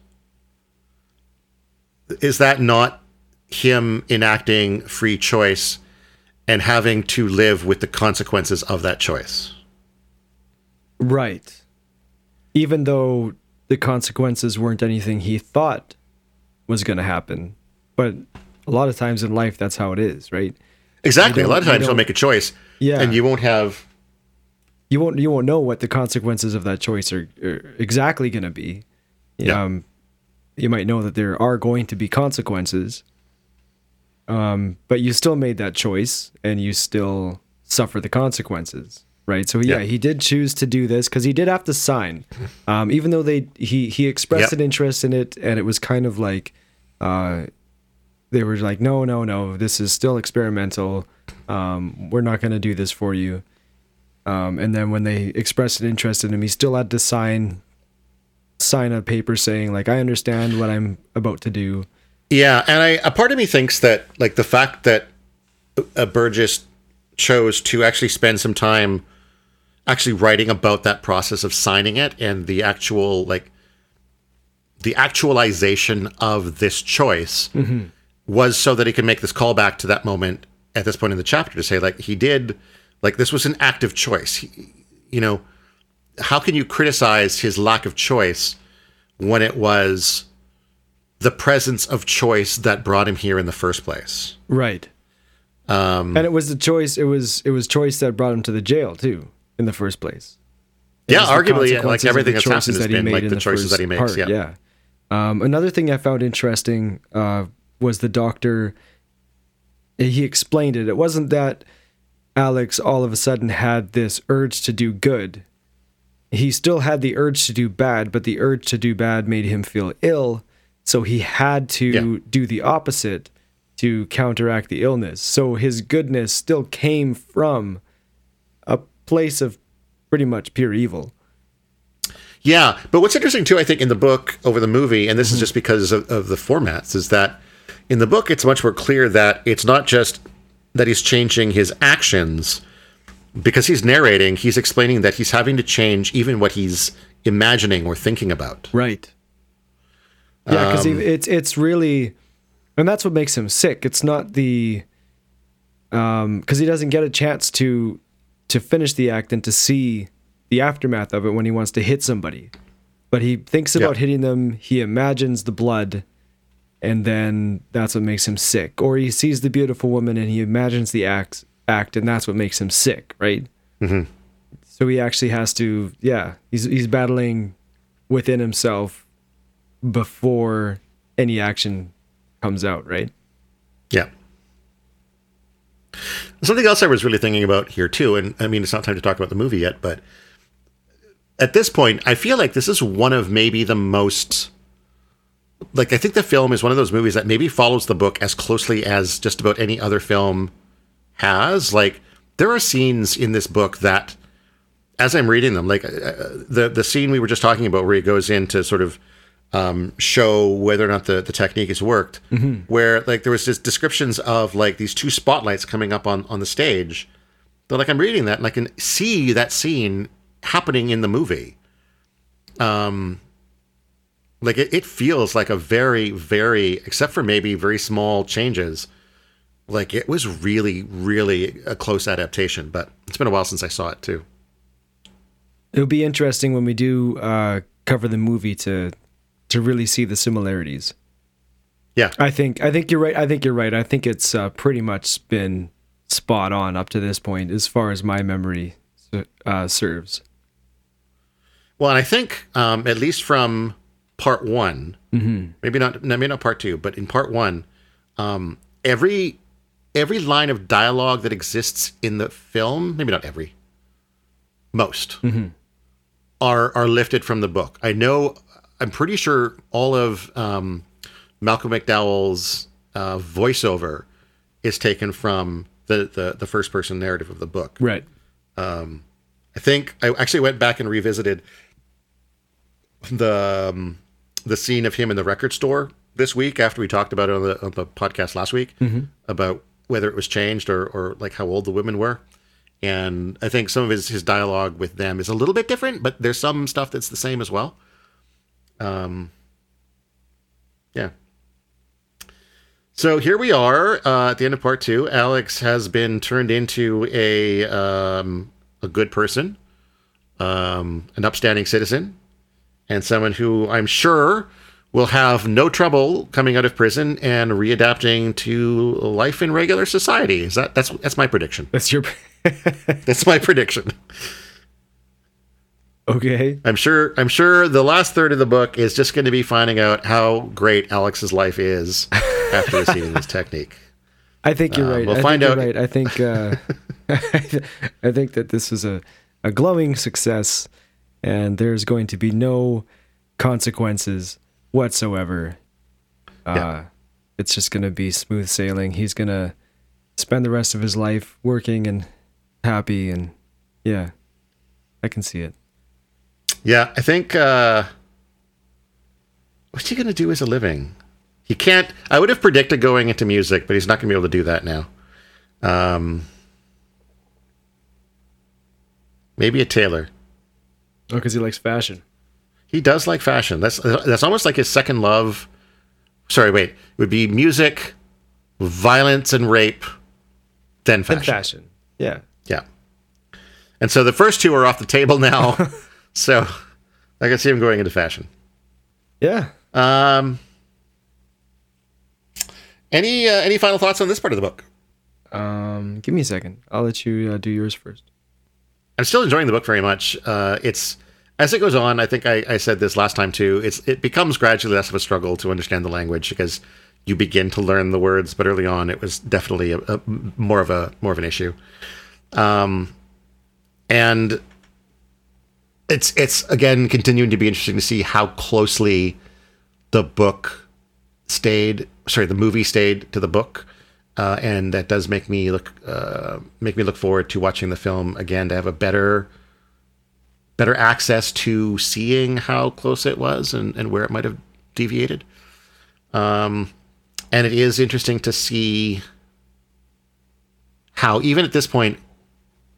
Is that not him enacting free choice and having to live with the consequences of that choice? Right. Even though the consequences weren't anything he thought was going to happen. But a lot of times in life, that's how it is, right? Exactly. A lot of times you'll make a choice, Yeah. and you won't have You won't you won't know what the consequences of that choice are, are exactly going to be. Yeah. Um, you might know that there are going to be consequences, um, but you still made that choice, and you still suffer the consequences, right? So yeah, Yeah. he did choose to do this because he did have to sign, um, even though they he he expressed Yep. an interest in it, and it was kind of like. Uh, they were like, no, no, no, this is still experimental. Um, we're not going to do this for you. Um, and then when they expressed an interest in him, he still had to sign sign a paper saying like, I understand what I'm about to do. Yeah, and I a part of me thinks that like the fact that uh, Burgess chose to actually spend some time actually writing about that process of signing it and the actual like the actualization of this choice was so that he could make this callback to that moment at this point in the chapter to say like he did like this was an active choice. He, you know, how can you criticize his lack of choice when it was the presence of choice that brought him here in the first place. Right. Um, and it was the choice. It was it was choice that brought him to the jail too in the first place. It Yeah, arguably, yeah, like everything that's happened has been like the choices that he makes, part, yeah. yeah. Um, another thing I found interesting uh, was the doctor. He explained it. It wasn't that Alex all of a sudden had this urge to do good. He still had the urge to do bad, but the urge to do bad made him feel ill, so he had to Yeah. do the opposite to counteract the illness. So his goodness still came from a place of pretty much pure evil. Yeah, but what's interesting too, I think, in the book over the movie, and this is mm-hmm. just because of, of the formats, is that in the book it's much more clear that it's not just that he's changing his actions because he's narrating, he's explaining that he's having to change even what he's imagining or thinking about. Right. Yeah, because it's it's really, and that's what makes him sick. It's not the, um, because he doesn't get a chance to to finish the act and to see the aftermath of it when he wants to hit somebody, but he thinks about Yeah. hitting them. He imagines the blood, and then that's what makes him sick. Or he sees the beautiful woman and he imagines the act act, and that's what makes him sick. Right. Mm-hmm. So he actually has to, yeah, he's he's battling within himself before any action comes out, right? Yeah. Something else I was really thinking about here too, and I mean it's not time to talk about the movie yet, but at this point, I feel like this is one of maybe the most like I think the film is one of those movies that maybe follows the book as closely as just about any other film has. Like there are scenes in this book that, as I'm reading them, like uh, the the scene we were just talking about, where he goes in to sort of um, show whether or not the, the technique has worked, where like there was just descriptions of like these two spotlights coming up on on the stage. But like I'm reading that and I can see that scene happening in the movie. Um, like it, it feels like a very very except for maybe very small changes like it was really really a close adaptation but it's been a while since i saw it too It'll be interesting when we do uh, cover the movie to to really see the similarities. yeah I think I think you're right. I think you're right. I think it's uh, pretty much been spot on up to this point, as far as my memory uh, serves. well and i think um, at least from part one maybe not maybe not part two but in part one um, every every line of dialogue that exists in the film maybe not every most are are lifted from the book. I know. I'm pretty sure all of um, Malcolm McDowell's uh, voiceover is taken from the, the the first person narrative of the book. Right. I think I actually went back and revisited the um, the scene of him in the record store this week after we talked about it on the, on the podcast last week about whether it was changed or, or like how old the women were. And I think some of his, his dialogue with them is a little bit different, but there's some stuff that's the same as well. Um, yeah. So here we are uh, at the end of part two. Alex has been turned into a um, a good person, um, an upstanding citizen, and someone who I'm sure will have no trouble coming out of prison and readapting to life in regular society. Is that that's that's my prediction. That's your. That's my prediction. okay. I'm sure I'm sure the last third of the book is just going to be finding out how great Alex's life is after receiving this technique. I think you're Uh, right. we'll I find think out- right. I think. Uh, I think that this is a a glowing success, and there's going to be no consequences whatsoever. Uh, Yeah. It's just going to be smooth sailing. He's going to spend the rest of his life working and happy, and yeah, I can see it. Yeah, I think uh what's he gonna do as a living? He can't I would have predicted going into music, but he's not gonna be able to do that now. Um maybe a tailor. Oh, because he likes fashion. He does like fashion. That's that's almost like his second love. Sorry, wait. It would be music, violence and rape, then fashion. And fashion. Yeah. Yeah. And so the first two are off the table now. so I can see him going into fashion. Yeah. Um, any uh, any final thoughts on this part of the book? Um, give me a second. I'll let you uh, do yours first. I'm still enjoying the book very much. Uh, it's as it goes on. I think I, I said this last time too. It's it becomes gradually less of a struggle to understand the language because you begin to learn the words. But early on, it was definitely a, a more of a more of an issue. Um, and it's it's again continuing to be interesting to see how closely the book stayed. Sorry, the movie stayed to the book. Uh, and that does make me look uh, make me look forward to watching the film again to have a better better access to seeing how close it was and, and where it might have deviated. Um, and it is interesting to see how even at this point,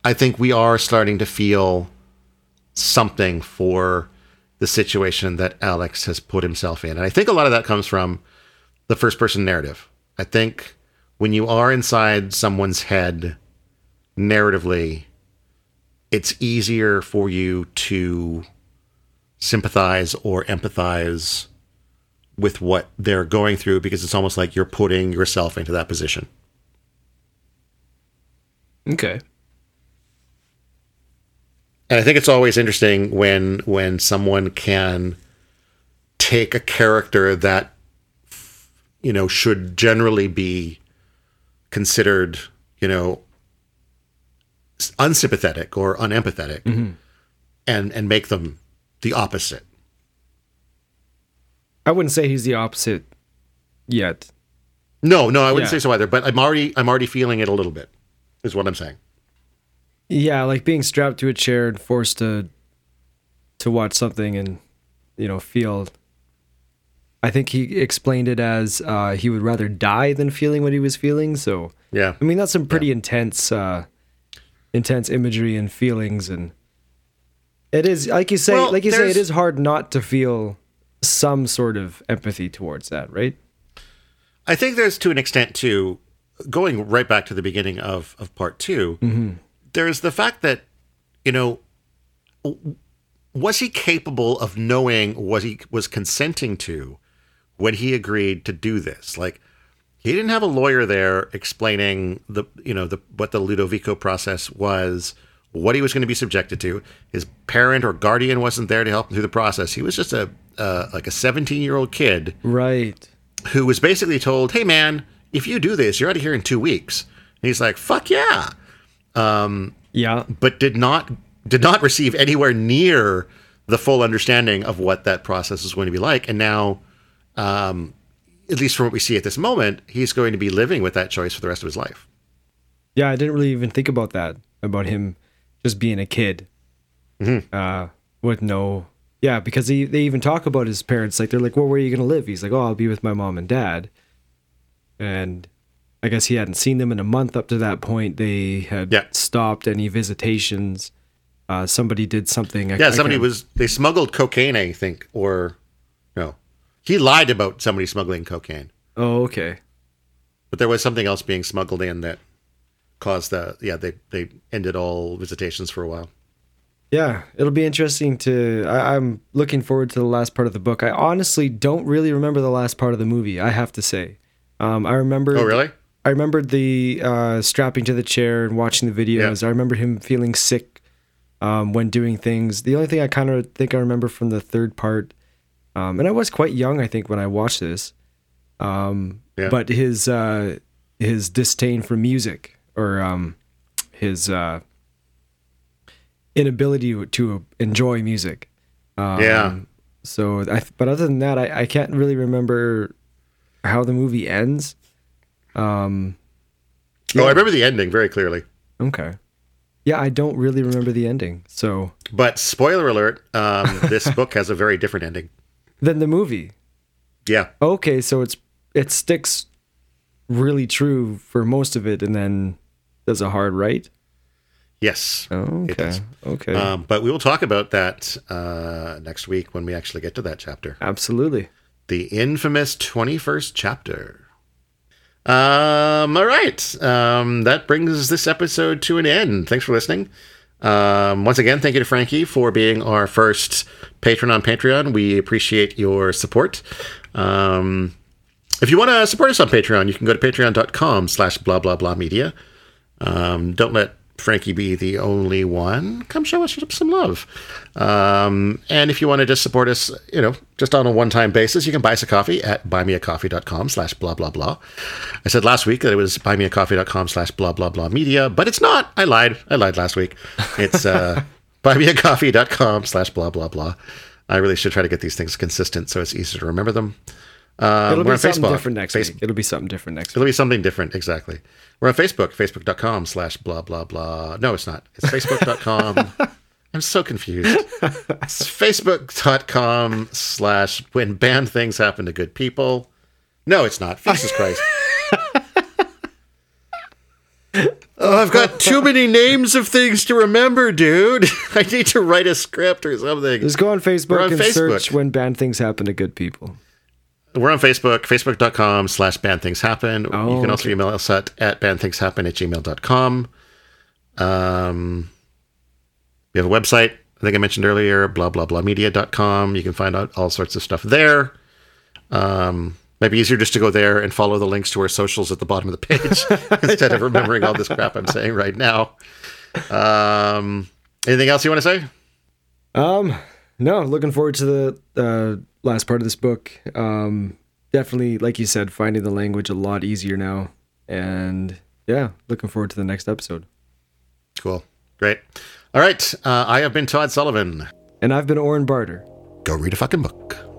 I think we are starting to feel something for the situation that Alex has put himself in, and I think a lot of that comes from the first person narrative. I think when you are inside someone's head narratively, it's easier for you to sympathize or empathize with what they're going through because it's almost like you're putting yourself into that position. Okay. And I think it's always interesting when when someone can take a character that you know should generally be considered, you know, unsympathetic or unempathetic mm-hmm. and and make them the opposite. I wouldn't say he's the opposite yet. No, no, I wouldn't Yeah. say so either, but I'm already I'm already feeling it a little bit. Is what I'm saying. Yeah, like being strapped to a chair and forced to to watch something and you know feel. I think he explained it as uh, he would rather die than feeling what he was feeling. So Yeah. I mean that's some pretty intense, uh, intense imagery and feelings, and it is like you say, Well, like you say, it is hard not to feel some sort of empathy towards that, right? I think there's to an extent too, going right back to the beginning of, of part 2 there's the fact that, you know, was he capable of knowing what he was consenting to when he agreed to do this? Like, he didn't have a lawyer there explaining the, you know, the what the Ludovico process was, what he was going to be subjected to. His parent or guardian wasn't there to help him through the process. He was just a uh, like a 17 year old kid Right. who was basically told, "Hey, man, if you do this, you're out of here in two weeks." And he's like, "Fuck yeah!" Yeah. But did not did not receive anywhere near the full understanding of what that process is going to be like. And now, um, at least from what we see at this moment, he's going to be living with that choice for the rest of his life. Yeah, I didn't really even think about that about him just being a kid Mm-hmm. uh, with no. Yeah, because he, they even talk about his parents. Like they're like, "Well, where are you gonna live?" He's like, "Oh, I'll be with my mom and dad." And I guess he hadn't seen them in a month up to that point. They had Yeah. stopped any visitations. Uh, somebody did something. I- Yeah, somebody was they smuggled cocaine, I think, or no, he lied about somebody smuggling cocaine, Oh, okay. but there was something else being smuggled in that caused the yeah they they ended all visitations for a while. Yeah, it'll be interesting to. I, I'm looking forward to the last part of the book. I honestly don't really remember the last part of the movie. I have to say, um, I remember. Oh, really? I remembered the uh, strapping to the chair and watching the videos. Yeah. I remember him feeling sick um, when doing things. The only thing I kind of think I remember from the third part, um, and I was quite young, I think, when I watched this. Um, Yeah. But his uh, his disdain for music or um, his uh, inability to- to enjoy music. Um, Yeah. So, I, but other than that, I, I can't really remember how the movie ends. Um, Oh, I remember the ending very clearly. Okay. Yeah, I don't really remember the ending. So But spoiler alert: um, this book has a very different ending. Then the movie. Yeah, Okay, so it's it sticks really true for most of it, and then does a hard right. yes. Oh, okay. Okay. Um, but we will talk about that uh, next week when we actually get to that chapter. Absolutely. The infamous 21st chapter. Um, all right. Um, that brings this episode to an end. Thanks for listening. Um, once again, thank you to Frankie for being our first patron on Patreon. We appreciate your support. Um, if you want to support us on Patreon, you can go to patreon.com slash blah blah blah media. Um, don't let Frankie be the only one. Come show us some love. Um, and if you want to just support us, you know, just on a one-time basis, you can buy us a coffee at buymeacoffee.com slash blah blah blah. I said last week that it was buymeacoffee.com slash blah blah blah media, but it's not. I lied. I lied last week. It's uh, buymeacoffee.com slash blah blah blah. I really should try to get these things consistent so it's easier to remember them. Um, It'll be something Facebook. different next Face- week. It'll be something different next week. It'll week. be something different, exactly. We're on Facebook, facebook.com slash blah, blah, blah. No, it's not. It's facebook.com. I'm so confused. It's facebook.com slash when bad things happen to good people. No, it's not. Jesus Christ. Oh, I've got too many names of things to remember, dude. I need to write a script or something. Just go on Facebook We're on and Facebook. search when bad things happen to good people. We're on Facebook, facebook.com slash bad things happen. Oh, you can also okay. email us at, at at gmail.com. Um, we have a website, I think I mentioned earlier, blah, blah, blah media.com. You can find out all sorts of stuff there. Um, might be easier just to go there and follow the links to our socials at the bottom of the page instead of remembering all this crap I'm saying right now. Um, anything else you want to say? Um, no, looking forward to the uh, last part of this book. Um, definitely, like you said, finding the language a lot easier now, and yeah, looking forward to the next episode. Cool. Great. All right. Uh, I have been Todd Sullivan. And I've been Oren Barter. Go read a fucking book.